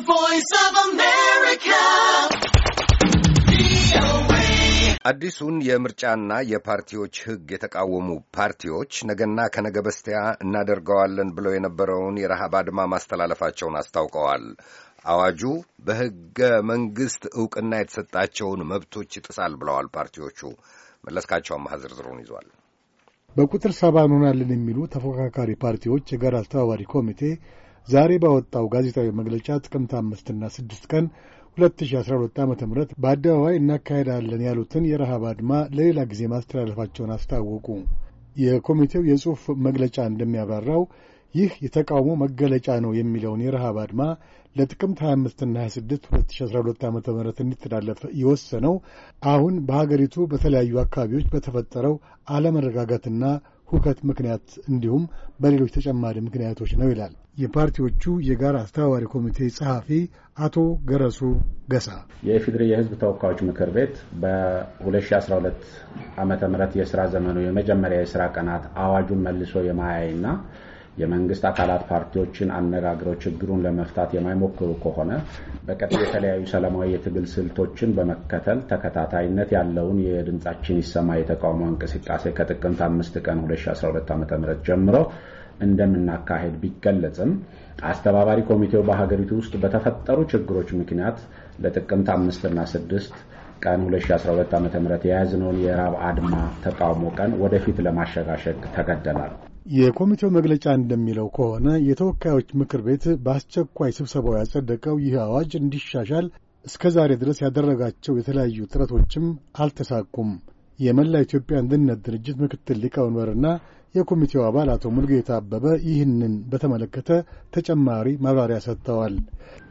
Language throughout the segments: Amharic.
voice of America. አዲሱን የምርጫና የፓርቲዎች ሕግ የተቃወሙ ፓርቲዎች ነገና ከነገ በስቲያ እናደርገዋለን ብለው የነበረውን የረሃብ አድማ ማስተላለፋቸውን አስታውቀዋል። አዋጁ በሕገ መንግሥት ዕውቅና የተሰጣቸውን መብቶች ይጥሳል ብለዋል ፓርቲዎቹ። መለስካቸው አማሃ ዝርዝሩን ይዟል። በቁጥር ሰባ እንሆናለን የሚሉ ተፎካካሪ ፓርቲዎች የጋራ አስተባባሪ ኮሚቴ ዛሬ ባወጣው ጋዜጣዊ መግለጫ ጥቅምት አምስትና ስድስት ቀን 2012 ዓ ም በአደባባይ እናካሄዳለን ያሉትን የረሃብ አድማ ለሌላ ጊዜ ማስተላለፋቸውን አስታወቁ። የኮሚቴው የጽሑፍ መግለጫ እንደሚያብራራው ይህ የተቃውሞ መገለጫ ነው የሚለውን የረሃብ አድማ ለጥቅምት 25ና 26 2012 ዓ ም እንዲተላለፍ የወሰነው አሁን በሀገሪቱ በተለያዩ አካባቢዎች በተፈጠረው አለመረጋጋትና ሁከት ምክንያት እንዲሁም በሌሎች ተጨማሪ ምክንያቶች ነው ይላል የፓርቲዎቹ የጋራ አስተባባሪ ኮሚቴ ጸሐፊ አቶ ገረሱ ገሳ። የኢፌዴሪ የሕዝብ ተወካዮች ምክር ቤት በ2012 ዓመተ ምህረት የስራ ዘመኑ የመጀመሪያ የስራ ቀናት አዋጁን መልሶ የማያይና የመንግስት አካላት ፓርቲዎችን አነጋግረው ችግሩን ለመፍታት የማይሞክሩ ከሆነ በቀጣይ የተለያዩ ሰላማዊ የትግል ስልቶችን በመከተል ተከታታይነት ያለውን የድምጻችን ይሰማ የተቃውሞ እንቅስቃሴ ከጥቅምት አምስት ቀን 2012 ዓ ም ጀምሮ እንደምናካሄድ ቢገለጽም አስተባባሪ ኮሚቴው በሀገሪቱ ውስጥ በተፈጠሩ ችግሮች ምክንያት ለጥቅምት አምስትና ስድስት ቀን 2012 ዓ ም የያዝነውን የራብ አድማ ተቃውሞ ቀን ወደፊት ለማሸጋሸግ ተገደናል። የኮሚቴው መግለጫ እንደሚለው ከሆነ የተወካዮች ምክር ቤት በአስቸኳይ ስብሰባው ያጸደቀው ይህ አዋጅ እንዲሻሻል እስከ ዛሬ ድረስ ያደረጋቸው የተለያዩ ጥረቶችም አልተሳኩም። የመላ ኢትዮጵያ አንድነት ድርጅት ምክትል ሊቀመንበርና የኮሚቴው አባል አቶ ሙልጌታ አበበ ይህንን በተመለከተ ተጨማሪ ማብራሪያ ሰጥተዋል።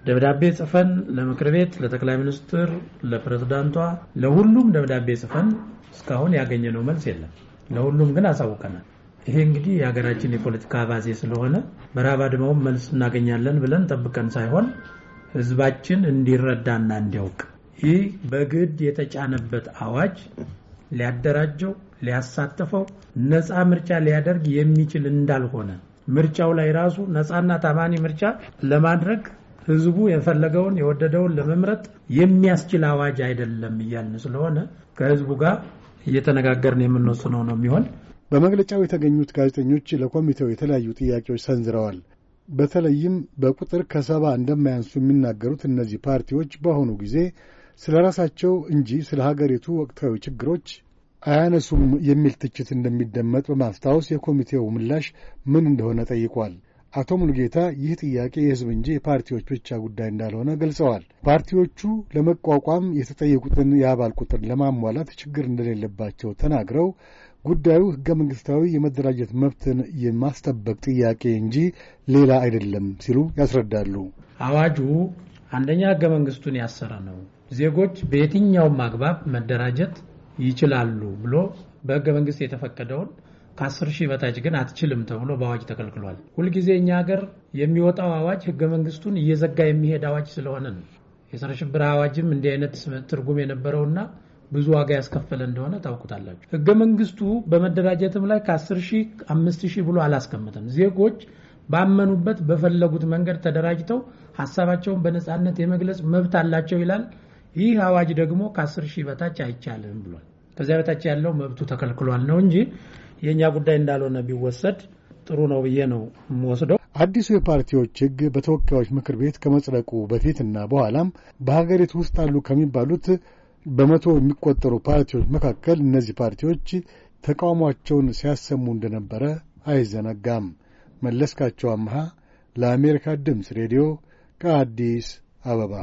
ደብዳቤ ጽፈን ለምክር ቤት፣ ለጠቅላይ ሚኒስትር፣ ለፕሬዝዳንቷ፣ ለሁሉም ደብዳቤ ጽፈን እስካሁን ያገኘነው መልስ የለም። ለሁሉም ግን አሳውቀናል። ይሄ እንግዲህ የሀገራችን የፖለቲካ አባዜ ስለሆነ በረሃብ አድማውም መልስ እናገኛለን ብለን ጠብቀን ሳይሆን ሕዝባችን እንዲረዳና እንዲያውቅ። ይህ በግድ የተጫነበት አዋጅ ሊያደራጀው፣ ሊያሳተፈው፣ ነፃ ምርጫ ሊያደርግ የሚችል እንዳልሆነ ምርጫው ላይ ራሱ ነፃና ታማኒ ምርጫ ለማድረግ ሕዝቡ የፈለገውን የወደደውን ለመምረጥ የሚያስችል አዋጅ አይደለም እያልን ስለሆነ ከሕዝቡ ጋር እየተነጋገርን የምንወስነው ነው የሚሆን በመግለጫው የተገኙት ጋዜጠኞች ለኮሚቴው የተለያዩ ጥያቄዎች ሰንዝረዋል። በተለይም በቁጥር ከሰባ እንደማያንሱ የሚናገሩት እነዚህ ፓርቲዎች በአሁኑ ጊዜ ስለ ራሳቸው እንጂ ስለ ሀገሪቱ ወቅታዊ ችግሮች አያነሱም የሚል ትችት እንደሚደመጥ በማስታወስ የኮሚቴው ምላሽ ምን እንደሆነ ጠይቋል። አቶ ሙሉጌታ ይህ ጥያቄ የሕዝብ እንጂ የፓርቲዎች ብቻ ጉዳይ እንዳልሆነ ገልጸዋል። ፓርቲዎቹ ለመቋቋም የተጠየቁትን የአባል ቁጥር ለማሟላት ችግር እንደሌለባቸው ተናግረው ጉዳዩ ሕገ መንግሥታዊ የመደራጀት መብትን የማስጠበቅ ጥያቄ እንጂ ሌላ አይደለም ሲሉ ያስረዳሉ። አዋጁ አንደኛ ሕገ መንግሥቱን ያሰረ ነው። ዜጎች በየትኛውም አግባብ መደራጀት ይችላሉ ብሎ በሕገ መንግሥት የተፈቀደውን ከአስር ሺህ በታች ግን አትችልም ተብሎ በአዋጅ ተከልክሏል። ሁልጊዜ እኛ ሀገር የሚወጣው አዋጅ ሕገ መንግሥቱን እየዘጋ የሚሄድ አዋጅ ስለሆነ ነው። የጸረ ሽብር አዋጅም እንዲህ አይነት ትርጉም የነበረውና ብዙ ዋጋ ያስከፈለ እንደሆነ ታውቁታላችሁ። ህገ መንግስቱ በመደራጀትም ላይ ከ10 ሺህ አምስት ሺህ ብሎ አላስቀምጥም። ዜጎች ባመኑበት በፈለጉት መንገድ ተደራጅተው ሀሳባቸውን በነጻነት የመግለጽ መብት አላቸው ይላል። ይህ አዋጅ ደግሞ ከ10 ሺህ በታች አይቻልም ብሏል። ከዚያ በታች ያለው መብቱ ተከልክሏል ነው እንጂ የእኛ ጉዳይ እንዳልሆነ ቢወሰድ ጥሩ ነው ብዬ ነው የምወስደው። አዲሱ የፓርቲዎች ህግ በተወካዮች ምክር ቤት ከመጽደቁ በፊትና በኋላም በሀገሪቱ ውስጥ አሉ ከሚባሉት በመቶ የሚቆጠሩ ፓርቲዎች መካከል እነዚህ ፓርቲዎች ተቃውሟቸውን ሲያሰሙ እንደነበረ አይዘነጋም። መለስካቸው አምሃ ለአሜሪካ ድምፅ ሬዲዮ ከአዲስ አበባ